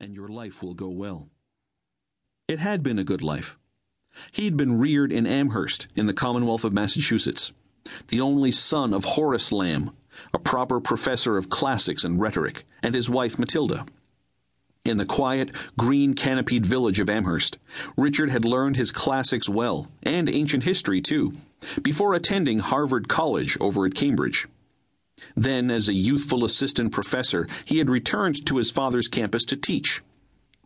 and your life will go well. It had been a good life. He'd been reared in Amherst, in the Commonwealth of Massachusetts, the only son of Horace Lamb, a proper professor of classics and rhetoric, and his wife Matilda. In the quiet, green canopied village of Amherst, Richard had learned his classics well, and ancient history too, before attending Harvard College over at Cambridge. Then, as a youthful assistant professor, he had returned to his father's campus to teach,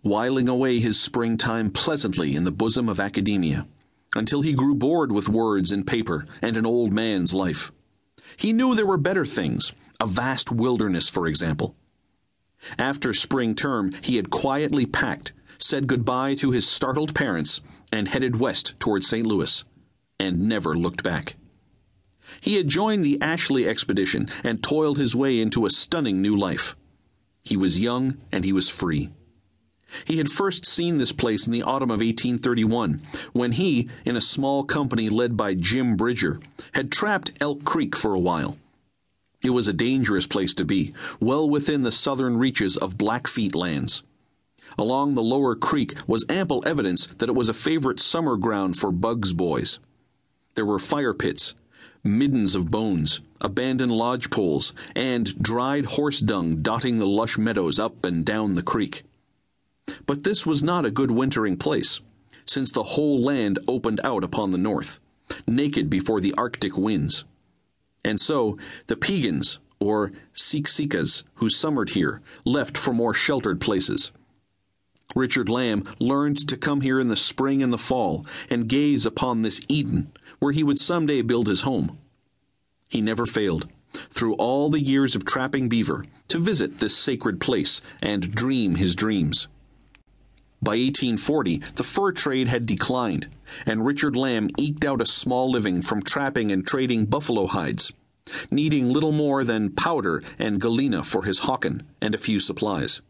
whiling away his springtime pleasantly in the bosom of academia, until he grew bored with words and paper and an old man's life. He knew there were better things, a vast wilderness, for example. After spring term, he had quietly packed, said goodbye to his startled parents, and headed west toward St. Louis, and never looked back. He had joined the Ashley expedition and toiled his way into a stunning new life. He was young and he was free. He had first seen this place in the autumn of 1831, when he, in a small company led by Jim Bridger, had trapped Elk Creek for a while. It was a dangerous place to be, well within the southern reaches of Blackfeet lands. Along the lower creek was ample evidence that it was a favorite summer ground for Bugs boys. There were fire pits, middens of bones, abandoned lodge poles, and dried horse dung dotting the lush meadows up and down the creek. But this was not a good wintering place, since the whole land opened out upon the north, naked before the Arctic winds. And so the Piegans, or Siksika,s who summered here, left for more sheltered places. Richard Lamb learned to come here in the spring and the fall and gaze upon this Eden, where he would someday build his home. He never failed, through all the years of trapping beaver, to visit this sacred place and dream his dreams. By 1840, the fur trade had declined, and Richard Lamb eked out a small living from trapping and trading buffalo hides, needing little more than powder and galena for his Hawken and a few supplies.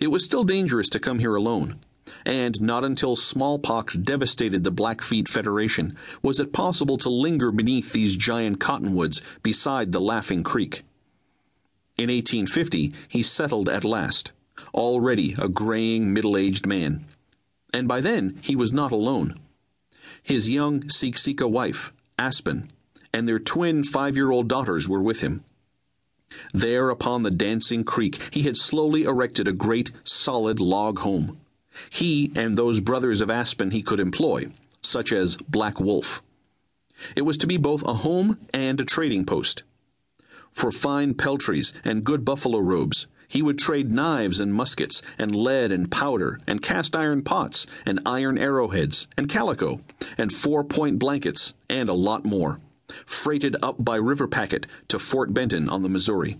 It was still dangerous to come here alone, and not until smallpox devastated the Blackfeet Federation was it possible to linger beneath these giant cottonwoods beside the Laughing Creek. In 1850, he settled at last already a graying middle aged man. And by then he was not alone. His young Siksika wife, Aspen, and their twin five year old daughters were with him. There upon the dancing creek, he had slowly erected a great, solid log home. He and those brothers of Aspen he could employ, such as Black Wolf. It was to be both a home and a trading post. For fine peltries and good buffalo robes, he would trade knives and muskets, and lead and powder, and cast iron pots, and iron arrowheads, and calico, and four point blankets, and a lot more, freighted up by river packet to Fort Benton on the Missouri.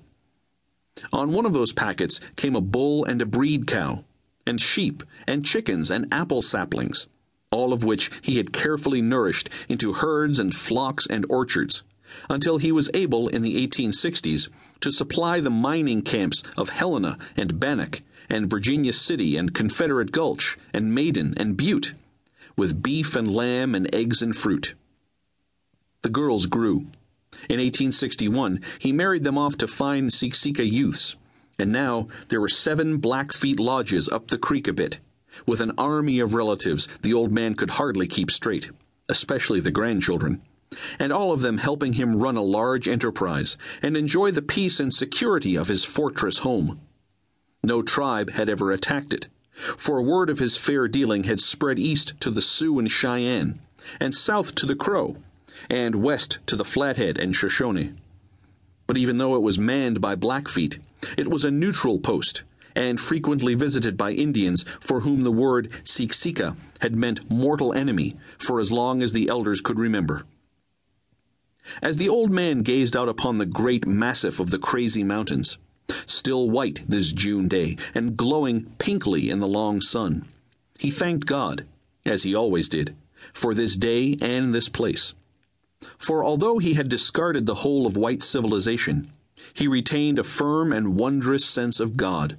On one of those packets came a bull and a breed cow, and sheep, and chickens, and apple saplings, all of which he had carefully nourished into herds and flocks and orchards until he was able in the 1860s to supply the mining camps of Helena and Bannack and Virginia City and Confederate Gulch and Maiden and Butte with beef and lamb and eggs and fruit. The girls grew. In 1861, he married them off to fine Siksika youths, and now there were seven Blackfeet lodges up the creek a bit, with an army of relatives the old man could hardly keep straight, especially the grandchildren and all of them helping him run a large enterprise and enjoy the peace and security of his fortress home. No tribe had ever attacked it, for word of his fair dealing had spread east to the Sioux and Cheyenne, and south to the Crow, and west to the Flathead and Shoshone. But even though it was manned by Blackfeet, it was a neutral post, and frequently visited by Indians for whom the word Siksika had meant mortal enemy for as long as the elders could remember. As the old man gazed out upon the great massif of the crazy mountains, still white this June day and glowing pinkly in the long sun, he thanked God, as he always did, for this day and this place. For although he had discarded the whole of white civilization, he retained a firm and wondrous sense of God,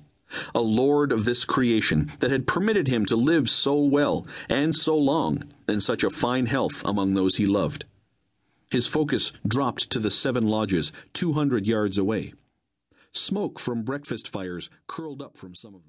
a Lord of this creation that had permitted him to live so well and so long in such a fine health among those he loved. His focus dropped to the seven lodges 200 yards away. Smoke from breakfast fires curled up from some of them.